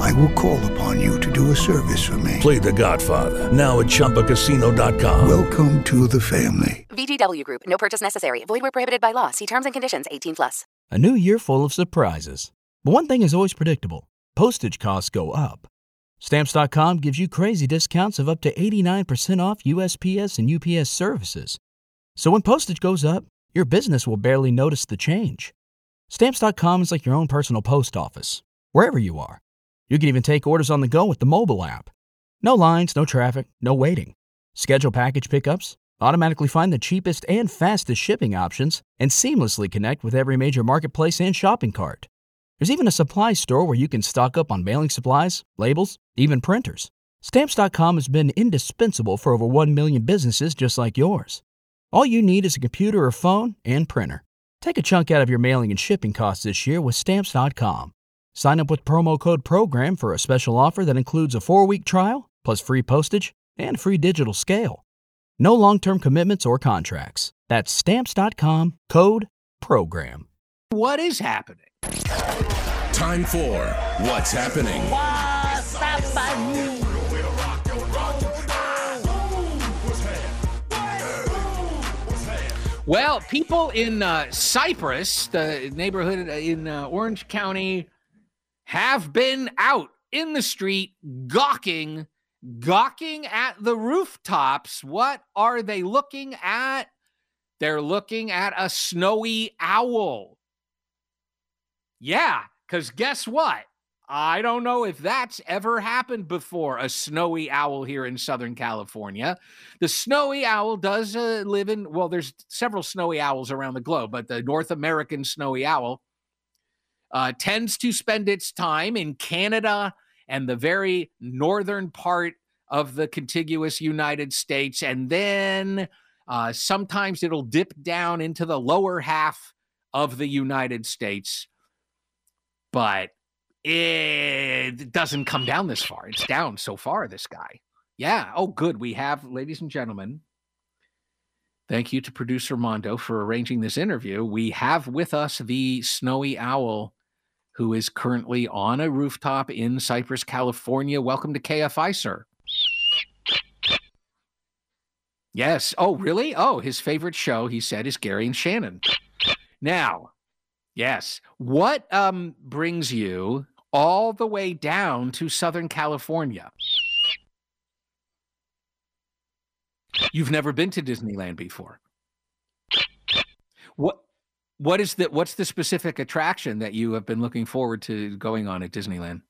I will call upon you to do a service for me. Play The Godfather now at ChumbaCasino.com. Welcome to the family. VGW Group. No purchase necessary. Void where prohibited by law. See terms and conditions. 18 plus. A new year full of surprises. But one thing is always predictable. Postage costs go up. Stamps.com gives you crazy discounts of up to 89% off USPS and UPS services. So when postage goes up, your business will barely notice the change. Stamps.com is like your own personal post office, wherever you are. You can even take orders on the go with the mobile app. No lines, no traffic, no waiting. Schedule package pickups, automatically find the cheapest and fastest shipping options, and seamlessly connect with every major marketplace and shopping cart. There's even a supply store where you can stock up on mailing supplies, labels, even printers. Stamps.com has been indispensable for over 1 million businesses just like yours. All you need is a computer or phone and printer. Take a chunk out of your mailing and shipping costs this year with Stamps.com. Sign up with promo code PROGRAM for a special offer that includes a four week trial, plus free postage and free digital scale. No long term commitments or contracts. That's Stamps.com code PROGRAM. What is happening? Time for What's Happening. What's happening? Well, people in uh, Cypress, the neighborhood in uh, Orange County, have been out in the street gawking, gawking at the rooftops. What are they looking at? They're looking at a snowy owl. Yeah, because guess what? I don't know if that's ever happened before. A snowy owl here in Southern California. The snowy owl does uh, live in, well, there's several snowy owls around the globe, but the North American snowy owl uh, tends to spend its time in Canada and the very northern part of the contiguous United States. And then uh, sometimes it'll dip down into the lower half of the United States. But it doesn't come down this far. It's down so far, this guy. Yeah. Oh, good. We have, ladies and gentlemen, thank you to producer Mondo for arranging this interview. We have with us the snowy owl who is currently on a rooftop in Cypress, California. Welcome to KFI, sir. Yes. Oh, really? Oh, his favorite show, he said, is Gary and Shannon. Now, yes. What um brings you all the way down to Southern California? You've never been to Disneyland before. What what is the what's the specific attraction that you have been looking forward to going on at Disneyland?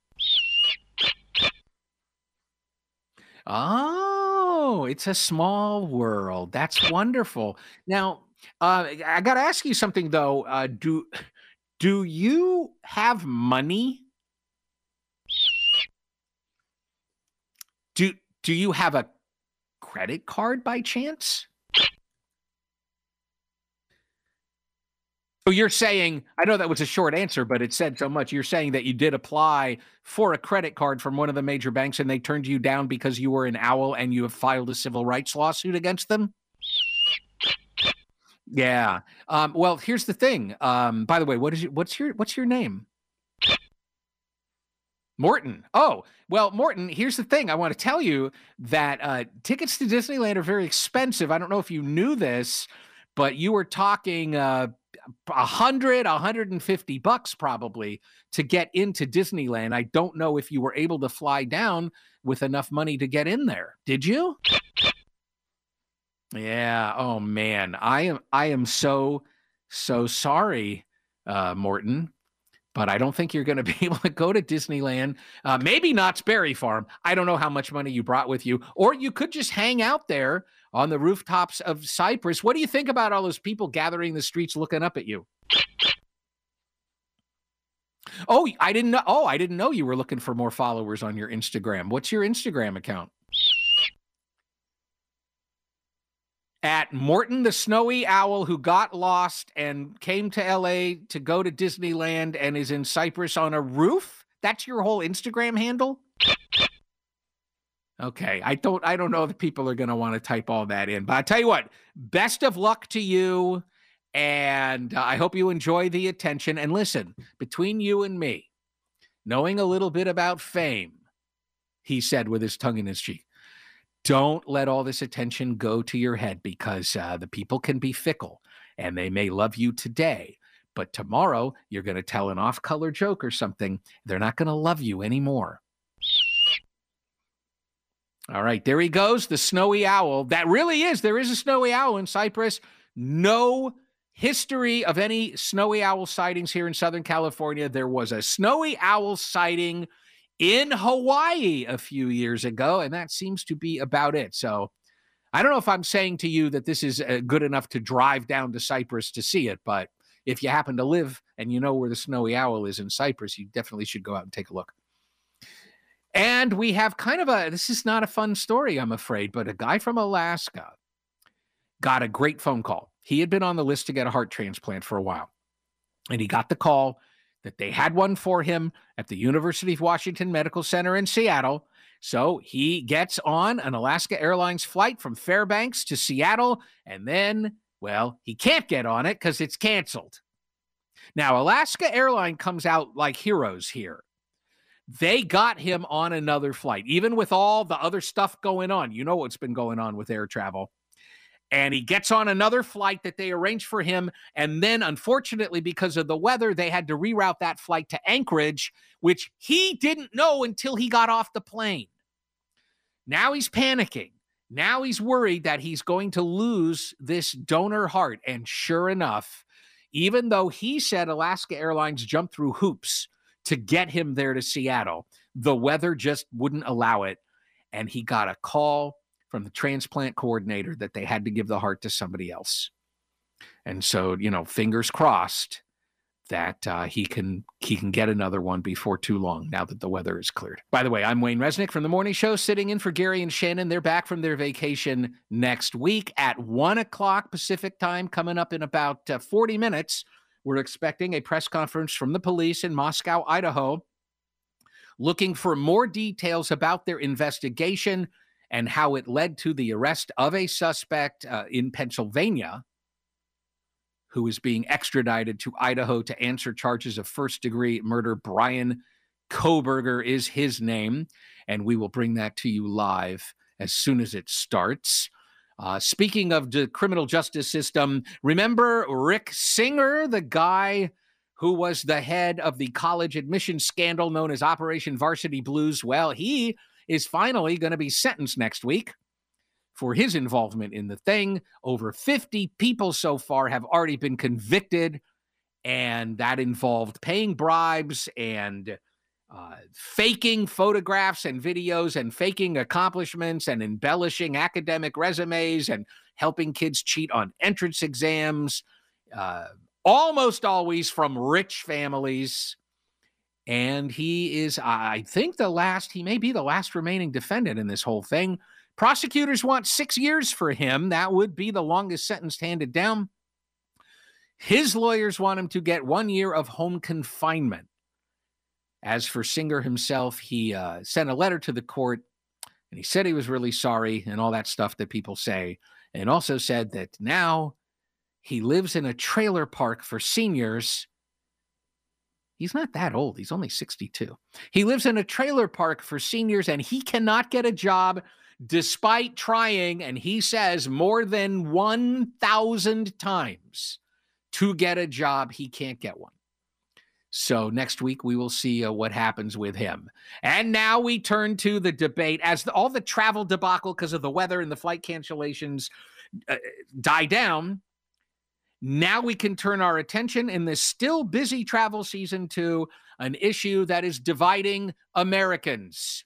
Oh, it's a small world. That's wonderful. Now, uh, I got to ask you something though. Uh, do do you have money? Do do you have a credit card by chance? So you're saying, I know that was a short answer, but it said so much. You're saying that you did apply for a credit card from one of the major banks and they turned you down because you were an owl and you have filed a civil rights lawsuit against them? Yeah. Um, well, here's the thing. Um, by the way, what is your, what's your what's your name? Morton. Oh, well, Morton, here's the thing. I want to tell you that uh, tickets to Disneyland are very expensive. I don't know if you knew this, but you were talking uh, a hundred, a hundred and fifty bucks probably to get into Disneyland. I don't know if you were able to fly down with enough money to get in there. Did you? Yeah. Oh man, I am. I am so so sorry, uh, Morton. But I don't think you're going to be able to go to Disneyland. Uh, maybe Knott's Berry Farm. I don't know how much money you brought with you, or you could just hang out there on the rooftops of Cypress. What do you think about all those people gathering the streets looking up at you? Oh, I didn't know. Oh, I didn't know you were looking for more followers on your Instagram. What's your Instagram account? at Morton the Snowy Owl, who got lost and came to LA to go to Disneyland and is in Cypress on a roof. That's your whole Instagram handle? Okay, I don't I don't know if people are going to want to type all that in, but I tell you what, best of luck to you and uh, I hope you enjoy the attention and listen, between you and me, knowing a little bit about fame, he said with his tongue in his cheek. Don't let all this attention go to your head because uh, the people can be fickle and they may love you today, but tomorrow you're going to tell an off color joke or something. They're not going to love you anymore. All right, there he goes, the snowy owl. That really is, there is a snowy owl in Cypress. No history of any snowy owl sightings here in Southern California. There was a snowy owl sighting in Hawaii a few years ago, and that seems to be about it. So I don't know if I'm saying to you that this is uh, good enough to drive down to Cypress to see it, but if you happen to live and you know where the snowy owl is in Cypress, you definitely should go out and take a look. And we have kind of a this is not a fun story, I'm afraid, but a guy from Alaska got a great phone call. He had been on the list to get a heart transplant for a while. And he got the call that they had one for him at the University of Washington Medical Center in Seattle. So he gets on an Alaska Airlines flight from Fairbanks to Seattle. And then, well, he can't get on it because it's canceled. Now, Alaska Airline comes out like heroes here. They got him on another flight, even with all the other stuff going on. You know what's been going on with air travel. And he gets on another flight that they arranged for him. And then, unfortunately, because of the weather, they had to reroute that flight to Anchorage, which he didn't know until he got off the plane. Now he's panicking. Now he's worried that he's going to lose this donor heart. And sure enough, even though he said Alaska Airlines jumped through hoops to get him there to Seattle. The weather just wouldn't allow it. And he got a call from the transplant coordinator that they had to give the heart to somebody else. And so, you know, fingers crossed that uh, he can he can get another one before too long. Now that the weather is cleared. By the way, I'm Wayne Resnick from the Morning Show, sitting in for Gary and Shannon. They're back from their vacation next week at one o'clock Pacific time, coming up in about uh, 40 minutes. We're expecting a press conference from the police in Moscow, Idaho, looking for more details about their investigation and how it led to the arrest of a suspect uh, in Pennsylvania who is being extradited to Idaho to answer charges of first degree murder. Brian Kohberger is his name, and we will bring that to you live as soon as it starts. Uh, speaking of the criminal justice system, remember Rick Singer, the guy who was the head of the college admission scandal known as Operation Varsity Blues? Well, he is finally going to be sentenced next week for his involvement in the thing. Over 50 people so far have already been convicted, and that involved paying bribes and uh, faking photographs and videos and faking accomplishments and embellishing academic resumes and helping kids cheat on entrance exams, uh, almost always from rich families. And he is, I think, the last, he may be the last remaining defendant in this whole thing. Prosecutors want six years for him. That would be the longest sentence handed down. His lawyers want him to get one year of home confinement. As for Singer himself, he uh, sent a letter to the court and he said he was really sorry and all that stuff that people say. And also said that now he lives in a trailer park for seniors. He's not that old. He's only 62. He lives in a trailer park for seniors and he cannot get a job despite trying, and he says more than 1,000 times to get a job. He can't get one. So next week we will see uh, what happens with him. And now we turn to the debate as the, all the travel debacle because of the weather and the flight cancellations uh, die down. Now we can turn our attention in this still busy travel season to an issue that is dividing Americans.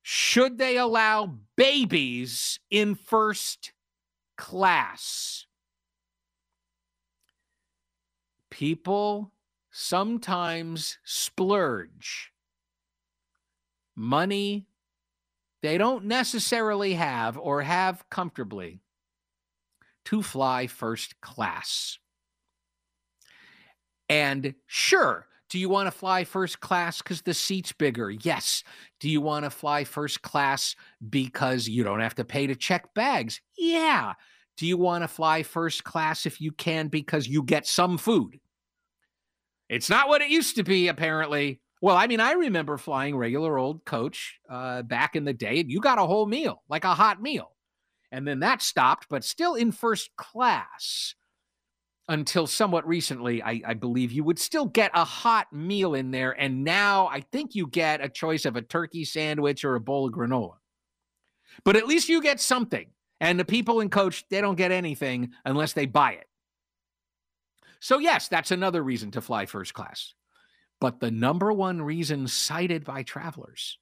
Should they allow babies in first class? People sometimes splurge money they don't necessarily have or have comfortably to fly first class. And sure, do you want to fly first class because the seat's bigger? Yes. Do you want to fly first class because you don't have to pay to check bags? Yeah. Do you want to fly first class if you can because you get some food? It's not what it used to be, apparently. Well, I mean, I remember flying regular old coach uh, back in the day, and you got a whole meal, like a hot meal. And then that stopped, but still in first class until somewhat recently, I, I, believe you would still get a hot meal in there. And now I think you get a choice of a turkey sandwich or a bowl of granola. But at least you get something. And the people in coach, they don't get anything unless they buy it. So, yes, that's another reason to fly first class. But the number one reason cited by travelers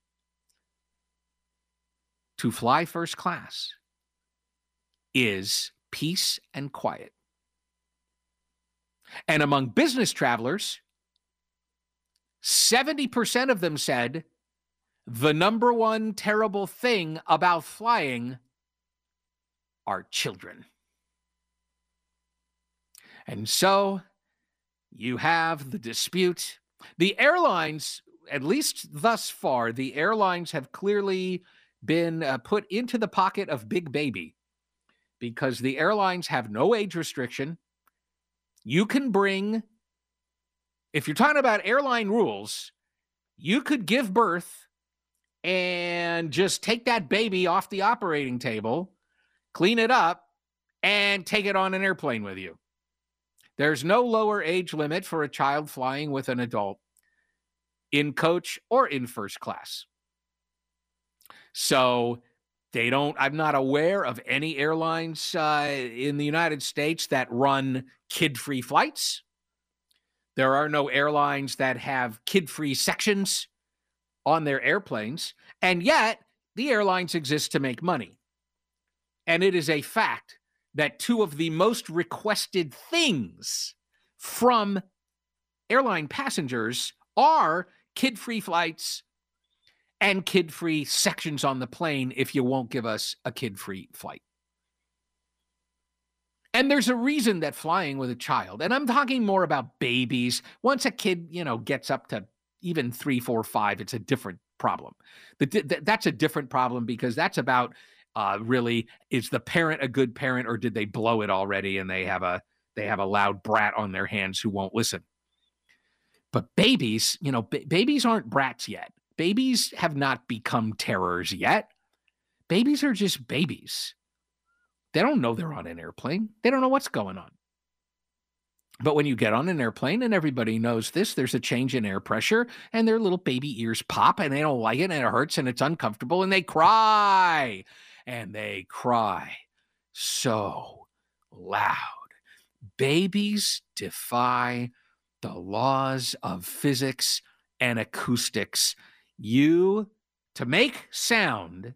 to fly first class is peace and quiet. And among business travelers, 70% of them said the number one terrible thing about flying are children. And so you have the dispute. The airlines, at least thus far, the airlines have clearly been uh, put into the pocket of Big Baby because the airlines have no age restriction. You can bring, if you're talking about airline rules, you could give birth and just take that baby off the operating table, clean it up, and take it on an airplane with you. There's no lower age limit for a child flying with an adult in coach or in first class. So they don't, I'm not aware of any airlines uh, in the United States that run kid free flights. There are no airlines that have kid free sections on their airplanes. And yet, the airlines exist to make money. And it is a fact that two of the most requested things from airline passengers are kid free flights and kid free sections on the plane if you won't give us a kid free flight. And there's a reason that flying with a child, and I'm talking more about babies. Once a kid, you know, gets up to even three, four, five, it's a different problem. That's a different problem because that's about uh, really is the parent a good parent or did they blow it already and they have a they have a loud brat on their hands who won't listen. But babies, you know, babies aren't brats yet. Babies have not become terrors yet. Babies are just babies. They don't know they're on an airplane, they don't know what's going on. But when you get on an airplane and everybody knows this, there's a change in air pressure and their little baby ears pop and they don't like it and it hurts and it's uncomfortable and they cry and they cry so loud. Babies defy the laws of physics and acoustics you, to make sound,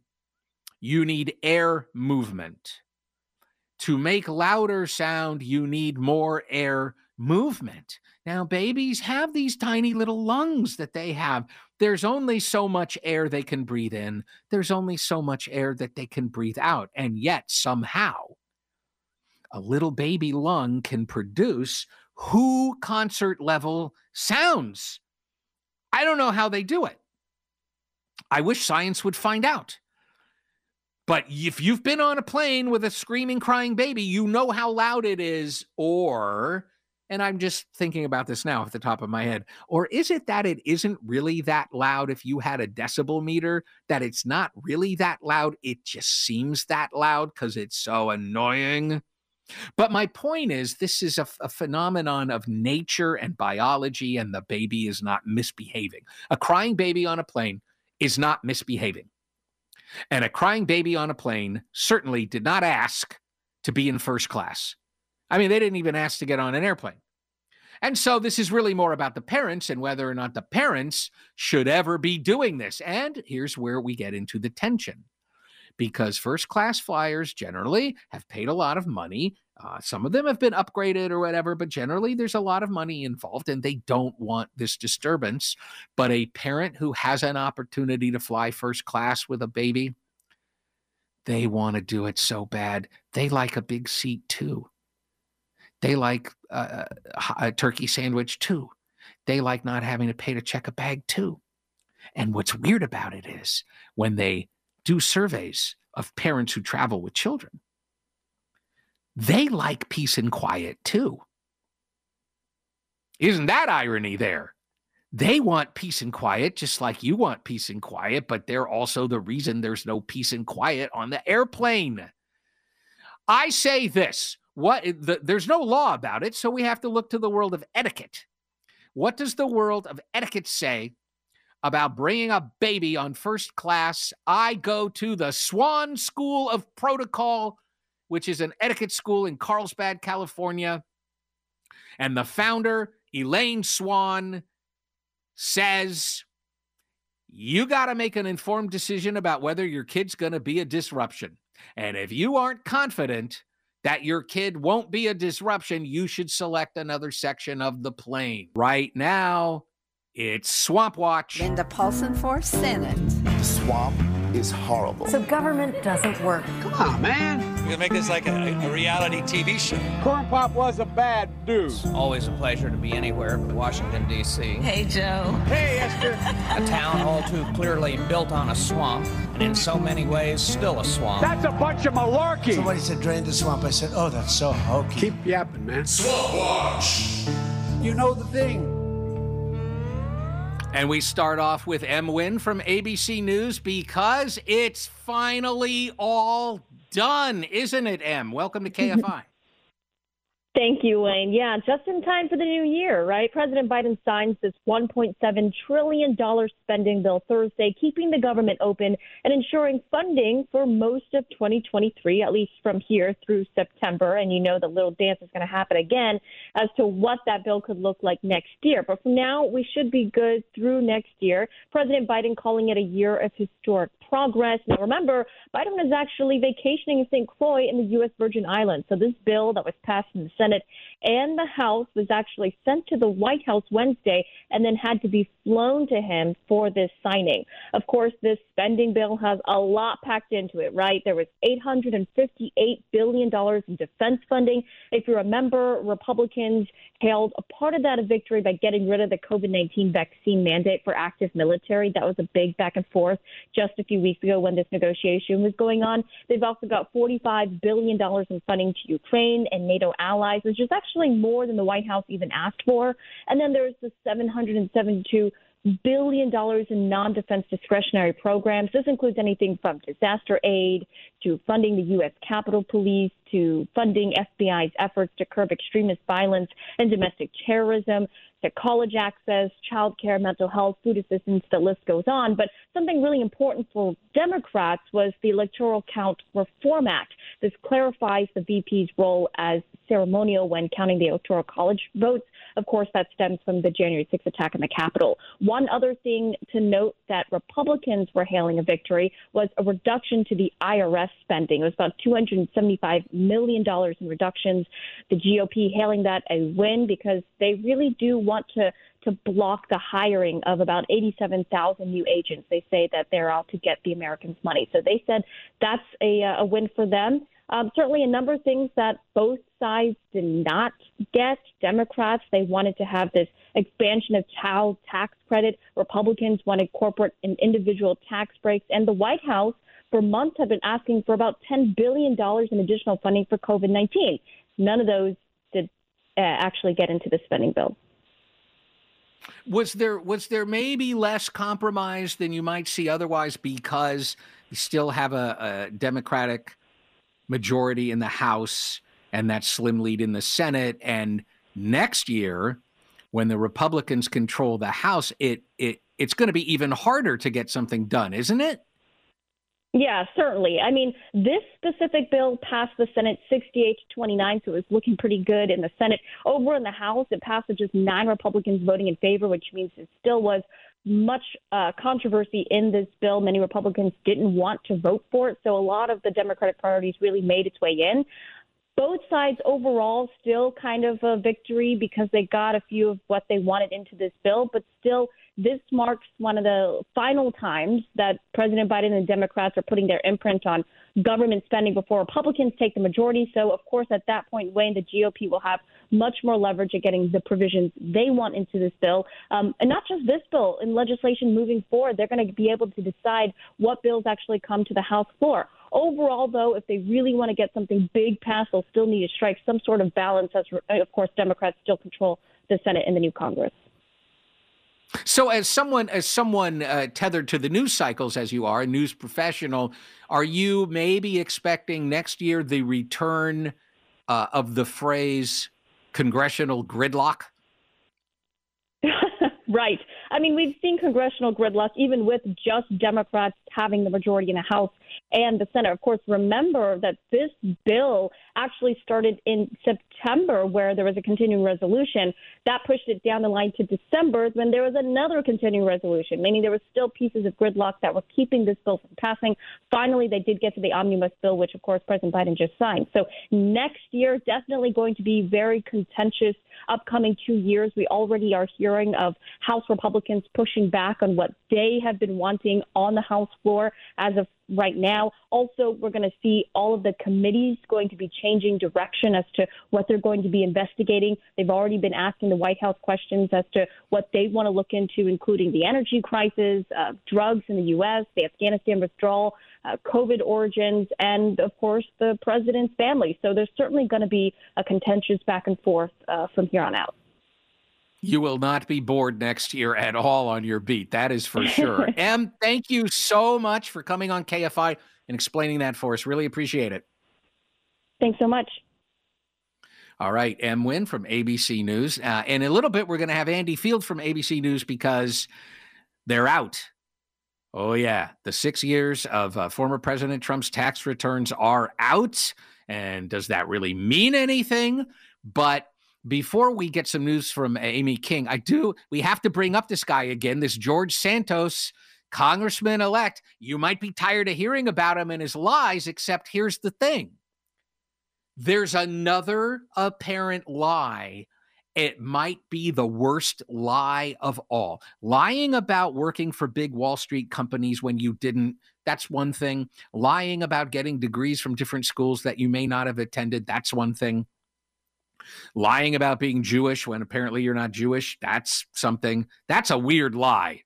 you need air movement. To make louder sound, you need more air movement. Now, babies have these tiny little lungs that they have. There's only so much air they can breathe in, there's only so much air that they can breathe out. And yet, somehow, a little baby lung can produce who concert level sounds. I don't know how they do it. I wish science would find out. But if you've been on a plane with a screaming, crying baby, you know how loud it is. Or, and I'm just thinking about this now off the top of my head, or is it that it isn't really that loud if you had a decibel meter, that it's not really that loud? It just seems that loud because it's so annoying. But my point is, this is a, a, phenomenon of nature and biology, and the baby is not misbehaving. A crying baby on a plane is not misbehaving. And a crying baby on a plane certainly did not ask to be in first class. I mean, they didn't even ask to get on an airplane. And so this is really more about the parents and whether or not the parents should ever be doing this. And here's where we get into the tension because first class flyers generally have paid a lot of money. Uh, some of them have been upgraded or whatever, but generally there's a lot of money involved and they don't want this disturbance. But a parent who has an opportunity to fly first class with a baby, they want to do it so bad. They like a big seat too. They like uh, a turkey sandwich too. They like not having to pay to check a bag too. And what's weird about it is when they do surveys of parents who travel with children, they like peace and quiet too. Isn't that irony there? They want peace and quiet just like you want peace and quiet, but they're also the reason there's no peace and quiet on the airplane. I say this what the, there's no law about it, so we have to look to the world of etiquette. What does the world of etiquette say about bringing a baby on first class? I go to the Swann School of Protocol, which is an etiquette school in Carlsbad, California. And the founder, Elaine Swann, says you got to make an informed decision about whether your kid's going to be a disruption. And if you aren't confident that your kid won't be a disruption, you should select another section of the plane. Right now, it's Swamp Watch. Linda Paulson for Senate. The swamp is horrible. So government doesn't work. Come on, man. We're gonna make this like a, a reality TV show. Corn Pop was a bad dude. Always a pleasure to be anywhere but Washington, D.C. Hey, Joe. Hey, Esther. A town all too clearly built on a swamp, and in so many ways still a swamp. That's a bunch of malarkey. Somebody said drain the swamp. I said, oh, that's so hokey. Keep yapping, man. Swamp Watch. You know the thing. And we start off with M. Nguyen from ABC News because it's finally all done, isn't it, M? Welcome to KFI. Thank you, Wayne. Yeah, just in time for the new year, right? President Biden signs this $1.7 trillion spending bill Thursday, keeping the government open and ensuring funding for most of 2023, at least from here through September. And you know the little dance is going to happen again as to what that bill could look like next year. But for now, we should be good through next year. President Biden calling it a year of historic progress. Now, remember, Biden is actually vacationing in St. Croix in the U.S. Virgin Islands. So this bill that was passed in the Senate and the House was actually sent to the White House Wednesday and then had to be flown to him for this signing. Of course, this spending bill has a lot packed into it, right? There was $858 billion in defense funding. If you remember, Republicans hailed a part of that a victory by getting rid of the COVID 19 vaccine mandate for active military. That was a big back and forth just a few weeks ago when this negotiation was going on. They've also got $45 billion in funding to Ukraine and NATO allies, which is actually more than the White House even asked for. And then there's the 772 billion dollars in non-defense discretionary programs. This includes anything from disaster aid to funding the U.S. Capitol Police to funding FBI's efforts to curb extremist violence and domestic terrorism to college access, child care, mental health, food assistance, the list goes on. But something really important for Democrats was the Electoral Count Reform Act. This clarifies the VP's role as ceremonial when counting the Electoral College votes. Of course, that stems from the January 6th attack on the Capitol. One other thing to note that Republicans were hailing a victory was a reduction to the IRS spending. It was about $275 million dollars in reductions. The GOP hailing that a win because they really do want to to block the hiring of about 87,000 new agents. They say that they're out to get the Americans' money. So they said that's a, a win for them. Um, certainly, a number of things that both sides did not get. Democrats, they wanted to have this expansion of child tax credit. Republicans wanted corporate and individual tax breaks. And the White House, for months, have been asking for about $10 billion in additional funding for COVID 19. None of those did uh, actually get into the spending bill. Was there was there maybe less compromise than you might see otherwise because you still have a, a Democratic majority in the House and that slim lead in the Senate. And next year, when the Republicans control the House, it it it's going to be even harder to get something done, isn't it? Yeah, certainly. I mean, this specific bill passed the Senate 68 to 29, so it was looking pretty good in the Senate. Over in the House, it passed with just nine Republicans voting in favor, which means it still was much uh, controversy in this bill. Many Republicans didn't want to vote for it, so a lot of the Democratic priorities really made its way in. Both sides overall still kind of a victory because they got a few of what they wanted into this bill, but still, this marks one of the final times that President Biden and Democrats are putting their imprint on government spending before Republicans take the majority. So, of course, at that point, Wayne, the GOP will have much more leverage at getting the provisions they want into this bill. Um, and not just this bill, in legislation moving forward, they're going to be able to decide what bills actually come to the House floor. Overall, though, if they really want to get something big passed, they'll still need to strike some sort of balance, as, of course, Democrats still control the Senate and the new Congress. So, as someone as someone uh, tethered to the news cycles as you are, a news professional, are you maybe expecting next year the return uh, of the phrase "congressional gridlock"? right. I mean, we've seen congressional gridlock even with just Democrats having the majority in the House and the Senate. Of course, remember that this bill actually started in September, where there was a continuing resolution. That pushed it down the line to December when there was another continuing resolution, meaning there were still pieces of gridlock that were keeping this bill from passing. Finally, they did get to the omnibus bill, which, of course, President Biden just signed. So next year, definitely going to be very contentious. Upcoming two years, we already are hearing of House Republicans pushing back on what they have been wanting on the House floor as of right now. Also, we're going to see all of the committees going to be changing direction as to what they're going to be investigating. They've already been asking the White House questions as to what they want to look into, including the energy crisis, uh, drugs in the U.S., the Afghanistan withdrawal, uh, COVID origins, and of course the president's family. So there's certainly going to be a contentious back and forth uh, from here on out. You will not be bored next year at all on your beat. That is for sure. em, thank you so much for coming on KFI and explaining that for us. Really appreciate it. Thanks so much. All right, M. Nguyen from ABC News. Uh, in a little bit, we're going to have Andy Field from ABC News because they're out. Oh, yeah. The six years of uh, former President Trump's tax returns are out. And does that really mean anything? But before we get some news from Amy King, I do, we have to bring up this guy again, this George Santos, congressman elect. You might be tired of hearing about him and his lies, except here's the thing there's another apparent lie. It might be the worst lie of all. Lying about working for big Wall Street companies when you didn't, that's one thing. Lying about getting degrees from different schools that you may not have attended, that's one thing lying about being Jewish when apparently you're not Jewish, that's something. That's a weird lie.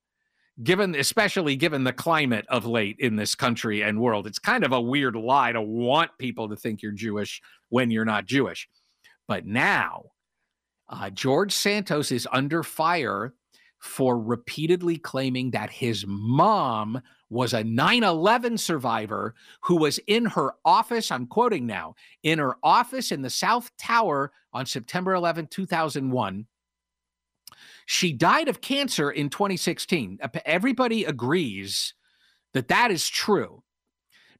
Given, especially given the climate of late in this country and world, it's kind of a weird lie to want people to think you're Jewish when you're not Jewish. But now, uh, George Santos is under fire for repeatedly claiming that his mom was a 9 11 survivor who was in her office. I'm quoting now in her office in the South Tower on September 11, 2001. She died of cancer in 2016. Everybody agrees that that is true.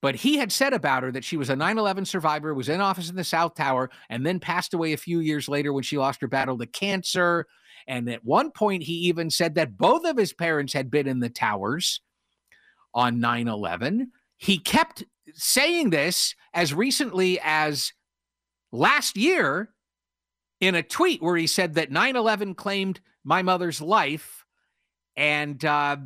But he had said about her that she was a 9 11 survivor, was in office in the South Tower, and then passed away a few years later when she lost her battle to cancer. And at one point, he even said that both of his parents had been in the towers on 9 11. He kept saying this as recently as last year in a tweet where he said that 9 11 claimed my mother's life. And uh,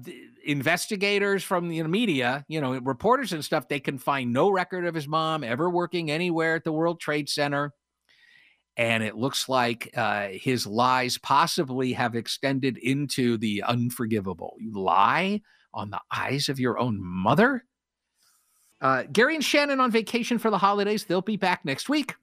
investigators from the media, you know, reporters and stuff, they can find no record of his mom ever working anywhere at the World Trade Center. And it looks like uh, his lies possibly have extended into the unforgivable. You lie on the eyes of your own mother? Uh, Gary and Shannon on vacation for the holidays. They'll be back next week.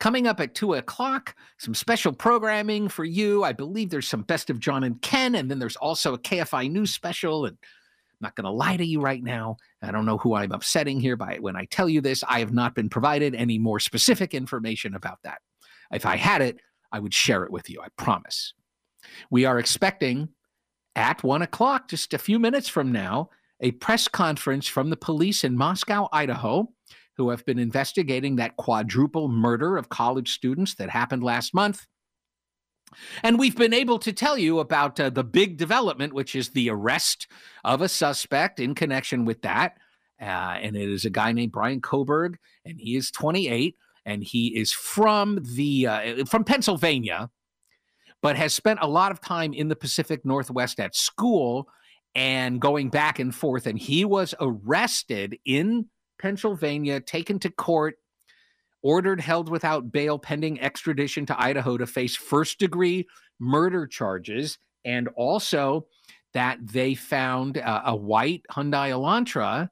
Coming up at two o'clock, some special programming for you. I believe there's some Best of John and Ken, and then there's also a KFI News special. And I'm not going to lie to you right now. I don't know who I'm upsetting here by when I tell you this. I have not been provided any more specific information about that. If I had it, I would share it with you. I promise. We are expecting at one o'clock, just a few minutes from now, a press conference from the police in Moscow, Idaho, who have been investigating that quadruple murder of college students that happened last month. And we've been able to tell you about uh, the big development, which is the arrest of a suspect in connection with that. Uh, and it is a guy named Brian Kohberger, and he is 28, and he is from the uh, from Pennsylvania but has spent a lot of time in the Pacific Northwest at school and going back and forth. And he was arrested in Pennsylvania, taken to court, ordered held without bail pending extradition to Idaho to face first degree murder charges, and also that they found uh, a white Hyundai Elantra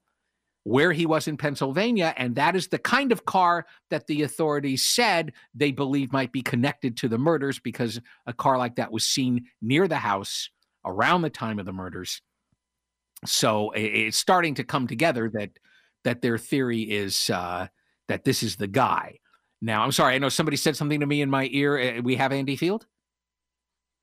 where he was in Pennsylvania. And that is the kind of car that the authorities said they believe might be connected to the murders because a car like that was seen near the house around the time of the murders. So it's starting to come together that that their theory is uh, that this is the guy. Now, I'm sorry, I know somebody said something to me in my ear. Eh, we have Andy Field.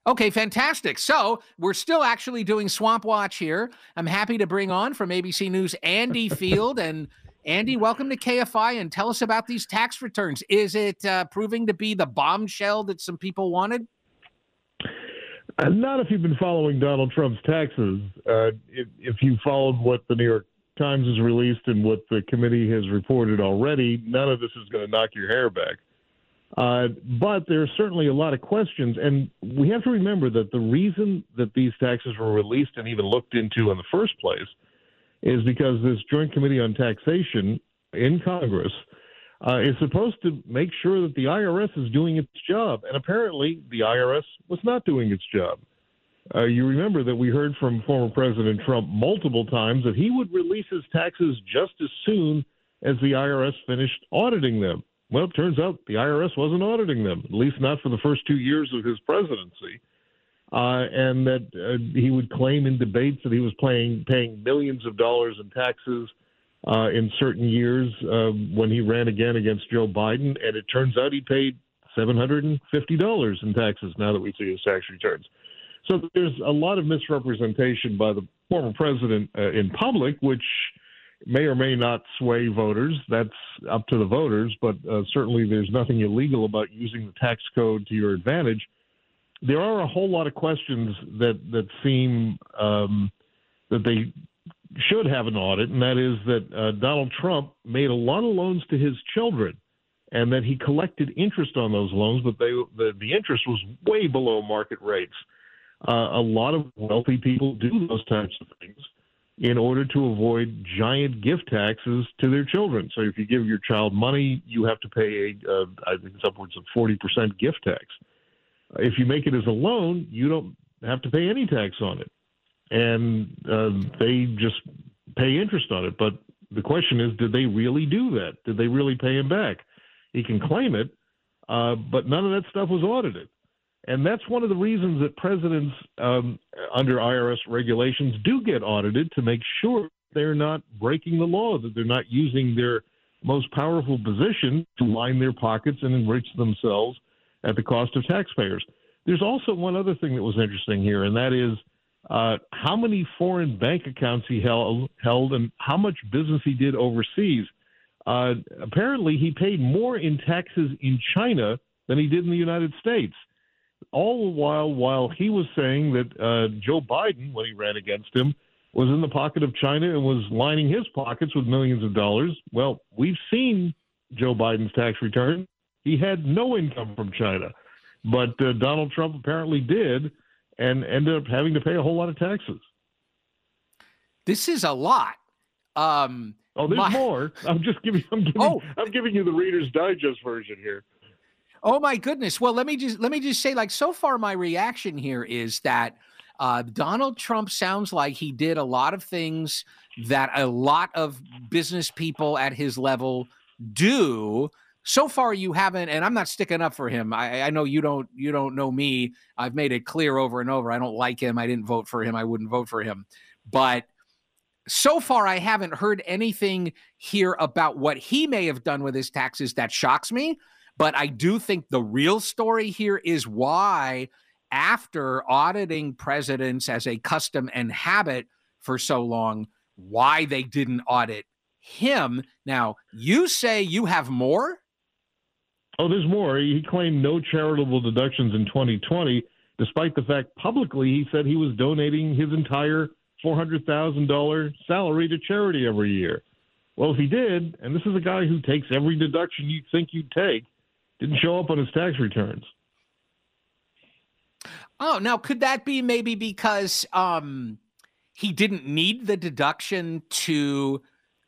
Okay, fantastic. So we're still actually doing Swamp Watch here. I'm happy to bring on from ABC News Andy Field. And Andy, welcome to KFI and tell us about these tax returns. Is it uh, proving to be the bombshell that some people wanted? Uh, not if you've been following Donald Trump's taxes. Uh, if, if you followed what the New York Times has released and what the committee has reported already, none of this is going to knock your hair back. Uh, but there are certainly a lot of questions, and we have to remember that the reason that these taxes were released and even looked into in the first place is because this Joint Committee on Taxation in Congress uh, is supposed to make sure that the IRS is doing its job, and apparently the IRS was not doing its job. Uh, you remember that we heard from former President Trump multiple times that he would release his taxes just as soon as the IRS finished auditing them. Well, it turns out the IRS wasn't auditing them, at least not for the first two years of his presidency. Uh, and that uh, he would claim in debates that he was paying, paying millions of dollars in taxes uh, in certain years uh, when he ran again against Joe Biden. And it turns out he paid $750 in taxes now that we see his tax returns. So there's a lot of misrepresentation by the former president uh, in public, which may or may not sway voters. That's up to the voters, but uh, certainly there's nothing illegal about using the tax code to your advantage. There are a whole lot of questions that that seem um, that they should have an audit, and that is that uh, Donald Trump made a lot of loans to his children, and that he collected interest on those loans, but they the, the interest was way below market rates. Uh, a lot of wealthy people do those types of things in order to avoid giant gift taxes to their children. So if you give your child money, you have to pay a, uh, I think it's upwards of 40% gift tax. If you make it as a loan, you don't have to pay any tax on it. And uh, they just pay interest on it. But the question is, did they really do that? Did they really pay him back? He can claim it, uh, but none of that stuff was audited. And that's one of the reasons that presidents um, under IRS regulations do get audited to make sure they're not breaking the law, that they're not using their most powerful position to line their pockets and enrich themselves at the cost of taxpayers. There's also one other thing that was interesting here, and that is uh, how many foreign bank accounts he held, held and how much business he did overseas. Uh, apparently, he paid more in taxes in China than he did in the United States all the while while he was saying that uh, Joe Biden, when he ran against him, was in the pocket of China and was lining his pockets with millions of dollars. Well, we've seen Joe Biden's tax return. He had no income from China, but uh, Donald Trump apparently did, and ended up having to pay a whole lot of taxes. This is a lot. Um, oh, there's my... more. I'm just giving. I'm giving. Oh. I'm giving you the Reader's Digest version here. Oh my goodness. Well, let me just let me just say, like, so far, my reaction here is that uh, Donald Trump sounds like he did a lot of things that a lot of business people at his level do. So far, you haven't, and I'm not sticking up for him. I, I know you don't. You don't know me. I've made it clear over and over. I don't like him. I didn't vote for him. I wouldn't vote for him. But so far, I haven't heard anything here about what he may have done with his taxes that shocks me. But I do think the real story here is why, after auditing presidents as a custom and habit for so long, why they didn't audit him. Now, you say you have more? Oh, there's more. He claimed no charitable deductions in 2020, despite the fact publicly he said he was donating his entire $400,000 salary to charity every year. Well, if he did, and this is a guy who takes every deduction you think you'd take, didn't show up on his tax returns. Oh, now could that be maybe because um, he didn't need the deduction to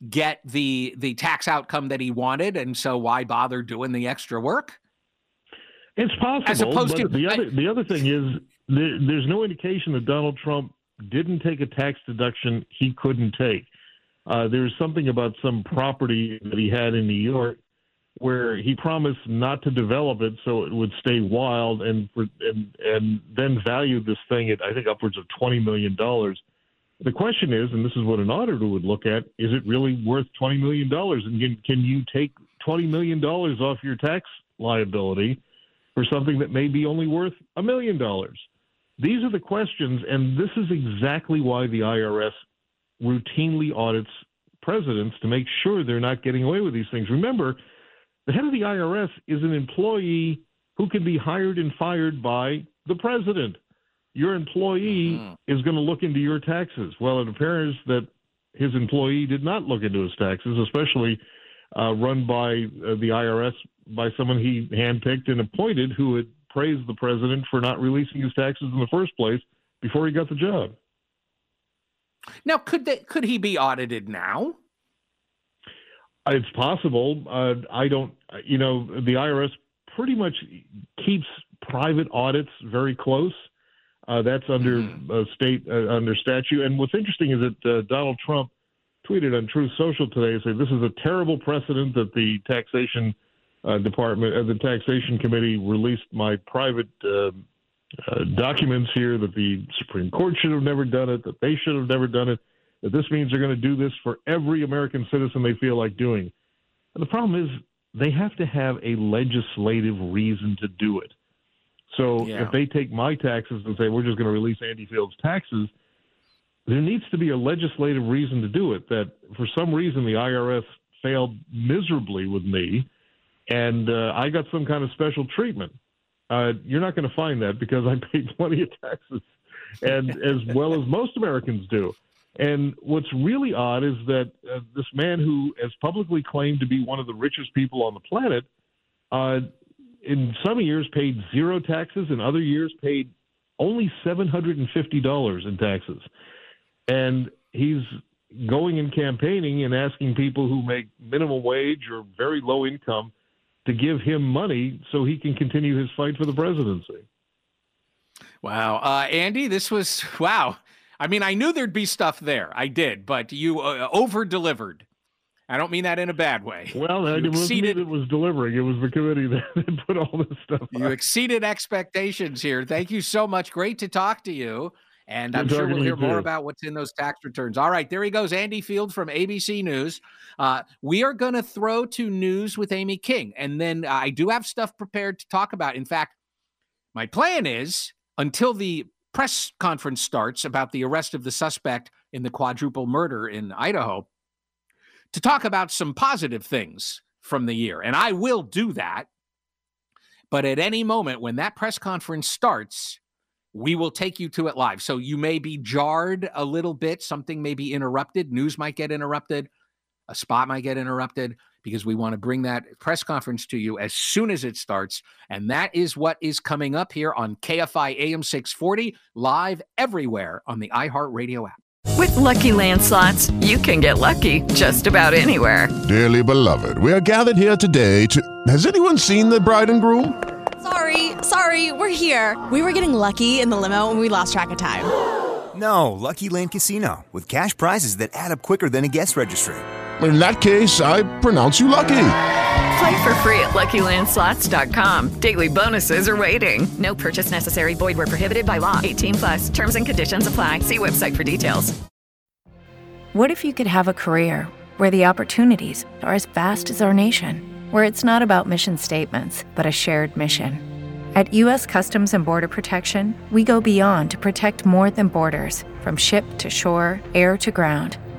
get the the tax outcome that he wanted, and so why bother doing the extra work? It's possible. As opposed to the other I, the other thing is there, there's no indication that Donald Trump didn't take a tax deduction he couldn't take. Uh, there's something about some property that he had in New York where he promised not to develop it so it would stay wild and and and then valued this thing at I think upwards of twenty million dollars. The question is, and this is what an auditor would look at: Is it really worth twenty million dollars? And can, can you take twenty million dollars off your tax liability for something that may be only worth a million dollars? These are the questions, and this is exactly why the IRS routinely audits presidents to make sure they're not getting away with these things. Remember, the head of the IRS is an employee who can be hired and fired by the president. Your employee mm-hmm. is going to look into your taxes. Well, it appears that his employee did not look into his taxes, especially uh, run by uh, the IRS by someone he handpicked and appointed who had praised the president for not releasing his taxes in the first place before he got the job. Now, could they, could he be audited now? It's possible. Uh, I don't. You know, the IRS pretty much keeps private audits very close. Uh, that's under mm-hmm. uh, state uh, under statute. And what's interesting is that uh, Donald Trump tweeted on Truth Social today saying this is a terrible precedent that the taxation uh, department, uh, the taxation committee released my private documents here that the Supreme Court should have never done it, that they should have never done it that this means they're going to do this for every American citizen they feel like doing. And the problem is they have to have a legislative reason to do it. So yeah. if they take my taxes and say we're just going to release Andy Field's taxes, there needs to be a legislative reason to do it. That for some reason the IRS failed miserably with me, and uh, I got some kind of special treatment. Uh, you're not going to find that because I pay plenty of taxes, and as well as most Americans do. And what's really odd is that uh, this man who has publicly claimed to be one of the richest people on the planet, uh, in some years paid zero taxes, and other years paid only $750 in taxes. And he's going and campaigning and asking people who make minimum wage or very low income to give him money so he can continue his fight for the presidency. Wow. Uh, Andy, this was, wow. I mean, I knew there'd be stuff there. I did, but you uh, over delivered. I don't mean that in a bad way. Well, you it exceeded, wasn't me that was delivering. It was the committee that put all this stuff. You on. exceeded expectations here. Thank you so much. Great to talk to you. And Good I'm sure we'll hear more about what's in those tax returns. All right, there he goes, Andy Field from ABC News. Uh, we are going to throw to news with Amy King, and then I do have stuff prepared to talk about. In fact, my plan is until the press conference starts about the arrest of the suspect in the quadruple murder in Idaho to talk about some positive things from the year. And I will do that. But at any moment when that press conference starts, we will take you to it live. So you may be jarred a little bit. Something may be interrupted. News might get interrupted. A spot might get interrupted because we want to bring that press conference to you as soon as it starts. And that is what is coming up here on KFI AM 640, live everywhere on the iHeartRadio app. With LuckyLand Slots, you can get lucky just about anywhere. Dearly beloved, we are gathered here today to. Has anyone seen the bride and groom? Sorry, sorry, we're here. We were getting lucky in the limo and we lost track of time. No, Lucky Land Casino, with cash prizes that add up quicker than a guest registry in that case, I pronounce you lucky. Play for free at LuckyLandSlots.com. Daily bonuses are waiting. No purchase necessary. Void were prohibited by law. 18 plus. Terms and conditions apply. See website for details. What if you could have a career where the opportunities are as vast as our nation, where it's not about mission statements, but a shared mission? At U.S. Customs and Border Protection, we go beyond to protect more than borders, from ship to shore, air to ground